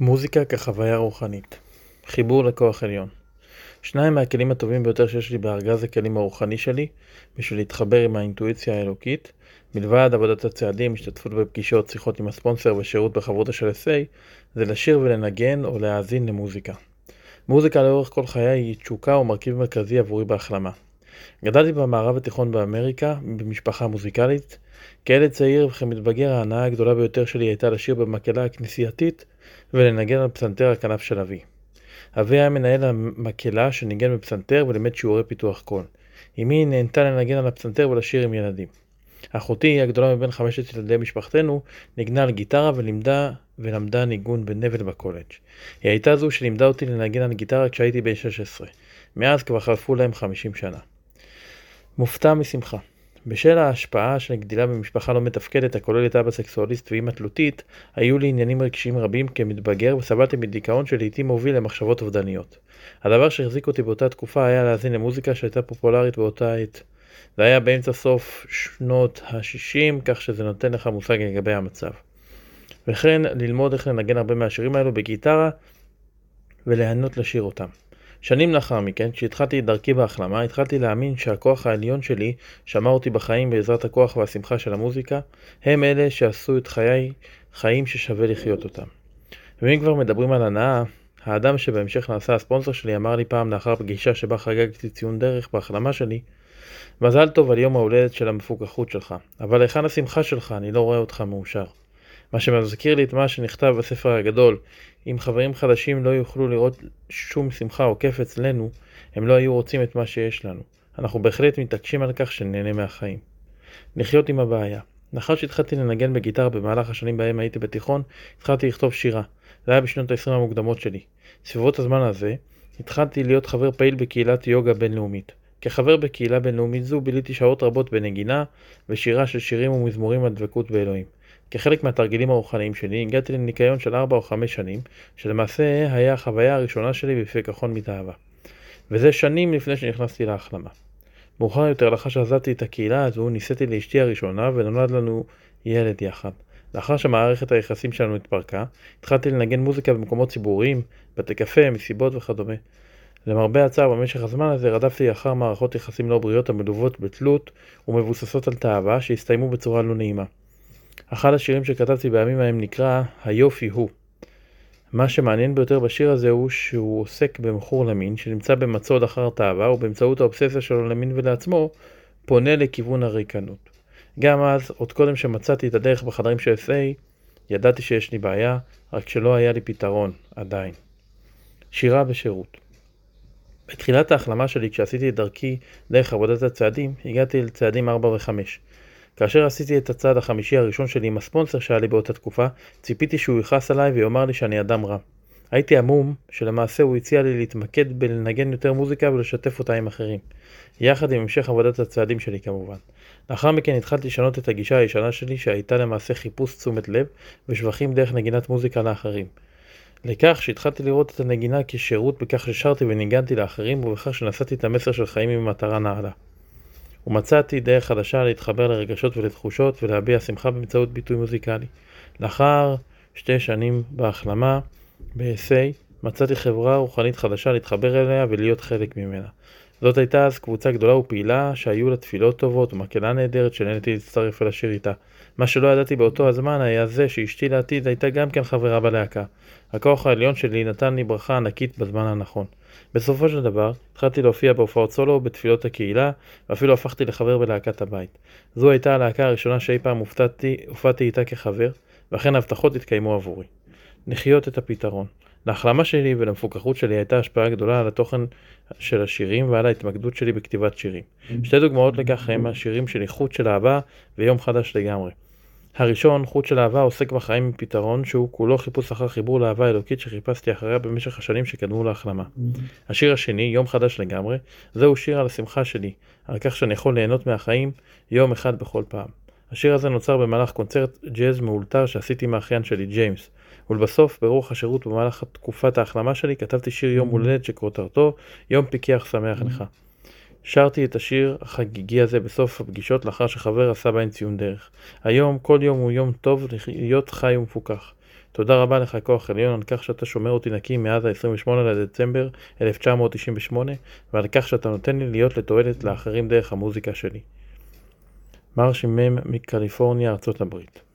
מוזיקה כחוויה רוחנית חיבור לכוח עליון שניים מהכלים הטובים ביותר שיש לי בארגז הכלים הרוחני שלי בשביל להתחבר עם האינטואיציה האלוקית מלבד עבודת הצעדים, השתתפות בפגישות, שיחות עם הספונסר ושירות בחברותא של SA זה לשיר ולנגן או להאזין למוזיקה. מוזיקה לאורך כל חיי היא תשוקה ומרכיב מרכזי עבורי בהחלמה. גדלתי במערב התיכון באמריקה במשפחה מוזיקלית. כילד צעיר וכמתבגר ההנאה הגדולה ביותר שלי הייתה לשיר במקהלה הכנסייתית ולנגן על פסנתר הכנף של אבי. אבי היה מנהל המקהלה שניגן בפסנתר ולימד שיעורי פיתוח קול. אמי נהנתה לנגן על הפסנתר ולשיר עם ילדים. אחותי, הגדולה מבין חמשת ילדי משפחתנו, ניגנה על גיטרה ולימדה ולמדה ניגון בנבל בקולג'. היא הייתה זו שלימדה אותי לנגן על גיטרה כשהייתי בן 16. מאז כבר חלפו להם 50 שנה. מופתע משמחה. בשל ההשפעה של גדילה במשפחה לא מתפקדת הכוללת אבא סקסואליסט ואימא תלותית, היו לי עניינים רגשיים רבים כמתבגר וסבלתי מדיכאון שלעיתים מוביל למחשבות אובדניות. הדבר שהחזיק אותי באותה תקופה היה להאזין למוזיקה שהייתה פופולרית באותה עת. זה היה באמצע סוף שנות ה-60, כך שזה נותן לך מושג לגבי המצב. וכן ללמוד איך לנגן הרבה מהשירים האלו בגיטרה וליהנות לשיר אותם. שנים לאחר מכן, כשהתחלתי את דרכי בהחלמה, התחלתי להאמין שהכוח העליון שלי שמר אותי בחיים בעזרת הכוח והשמחה של המוזיקה, הם אלה שעשו את חיי חיים ששווה לחיות אותם. ואם כבר מדברים על הנאה, האדם שבהמשך נעשה הספונסר שלי אמר לי פעם לאחר פגישה שבה חגגתי ציון דרך בהחלמה שלי, מזל טוב על יום ההולדת של המפוקחות שלך, אבל היכן השמחה שלך? אני לא רואה אותך מאושר. מה שמזכיר לי את מה שנכתב בספר הגדול, אם חברים חדשים לא יוכלו לראות שום שמחה כיף אצלנו, הם לא היו רוצים את מה שיש לנו. אנחנו בהחלט מתעקשים על כך שנהנה מהחיים. לחיות עם הבעיה. לאחר שהתחלתי לנגן בגיטרה במהלך השנים בהם הייתי בתיכון, התחלתי לכתוב שירה. זה היה בשנות ה-20 המוקדמות שלי. סביבות הזמן הזה, התחלתי להיות חבר פעיל בקהילת יוגה בינלאומית. כחבר בקהילה בינלאומית זו ביליתי שעות רבות בנגינה ושירה של שירים ומזמורים על דבקות באלוהים. כחלק מהתרגילים הרוחניים שלי, הגעתי לניקיון של 4 או 5 שנים, שלמעשה היה החוויה הראשונה שלי בפיקחון מתאהבה. וזה שנים לפני שנכנסתי להחלמה. מאוחר יותר, לאחר שעזבתי את הקהילה הזו, נישאתי לאשתי הראשונה ונולד לנו ילד יחד. לאחר שמערכת היחסים שלנו התפרקה, התחלתי לנגן מוזיקה במקומות ציבוריים, בתי קפה, מסיבות וכדומה. למרבה הצער, במשך הזמן הזה רדפתי אחר מערכות יחסים לא בריאות המלוות בתלות ומבוססות על תאווה שהסתיימו בצורה לא נעימה. אחד השירים שכתבתי בימים ההם נקרא "היופי הוא". מה שמעניין ביותר בשיר הזה הוא שהוא עוסק במכור למין שנמצא במצוד אחר תאווה ובאמצעות האובססיה שלו למין ולעצמו פונה לכיוון הריקנות. גם אז, עוד קודם שמצאתי את הדרך בחדרים של SA, ידעתי שיש לי בעיה, רק שלא היה לי פתרון, עדיין. שירה בשירות בתחילת ההחלמה שלי, כשעשיתי את דרכי דרך עבודת הצעדים, הגעתי לצעדים 4 ו-5. כאשר עשיתי את הצעד החמישי הראשון שלי עם הספונסר שהיה לי באותה תקופה, ציפיתי שהוא יכעס עליי ויאמר לי שאני אדם רע. הייתי עמום, שלמעשה הוא הציע לי להתמקד בלנגן יותר מוזיקה ולשתף אותה עם אחרים. יחד עם המשך עבודת הצעדים שלי כמובן. לאחר מכן התחלתי לשנות את הגישה הישנה שלי שהייתה למעשה חיפוש תשומת לב ושבחים דרך נגינת מוזיקה לאחרים. לכך שהתחלתי לראות את הנגינה כשירות בכך ששרתי וניגנתי לאחרים ובכך שנשאתי את המסר של חיים עם מטרה נעלה. ומצאתי דרך חדשה להתחבר לרגשות ולתחושות ולהביע שמחה באמצעות ביטוי מוזיקלי. לאחר שתי שנים בהחלמה, ב-SA, מצאתי חברה רוחנית חדשה להתחבר אליה ולהיות חלק ממנה. זאת הייתה אז קבוצה גדולה ופעילה שהיו לה תפילות טובות ומקהלה נהדרת שנהניתי להצטרף ולשיר איתה. מה שלא ידעתי באותו הזמן היה זה שאשתי לעתיד הייתה גם כן חברה בלהקה. הכוח העליון שלי נתן לי ברכה ענקית בזמן הנכון. בסופו של דבר, התחלתי להופיע בהופעות סולו בתפילות הקהילה, ואפילו הפכתי לחבר בלהקת הבית. זו הייתה הלהקה הראשונה שאי פעם הופעתי, איתה כחבר, ואכן ההבטחות התקיימו עבורי. לחיות את הפתרון. להחלמה שלי ולמפוקחות שלי הייתה השפעה גדולה על התוכן של השירים ועל ההתמקדות שלי בכתיבת שירים. שתי דוגמאות לכך הם השירים של איכות של אהבה ויום חדש לגמרי. הראשון, חוט של אהבה, עוסק בחיים עם פתרון שהוא כולו חיפוש אחר חיבור לאהבה אלוקית שחיפשתי אחריה במשך השנים שקדמו להחלמה. השיר השני, יום חדש לגמרי, זהו שיר על השמחה שלי, על כך שאני יכול ליהנות מהחיים יום אחד בכל פעם. השיר הזה נוצר במהלך קונצרט ג'אז מאולתר שעשיתי עם האחיין שלי, ג'יימס. ולבסוף, ברוח השירות במהלך תקופת ההחלמה שלי, כתבתי שיר יום הולדת שכותרתו יום פיקח שמח לך. שרתי את השיר החגיגי הזה בסוף הפגישות לאחר שחבר עשה בהן ציון דרך. היום, כל יום הוא יום טוב להיות חי ומפוקח. תודה רבה לך, כוח עליון, על כך שאתה שומר אותי נקי מאז ה-28 לדצמבר 1998, ועל כך שאתה נותן לי להיות לתועלת לאחרים דרך המוזיקה שלי. מרשי מ' מקליפורניה, ארצות הברית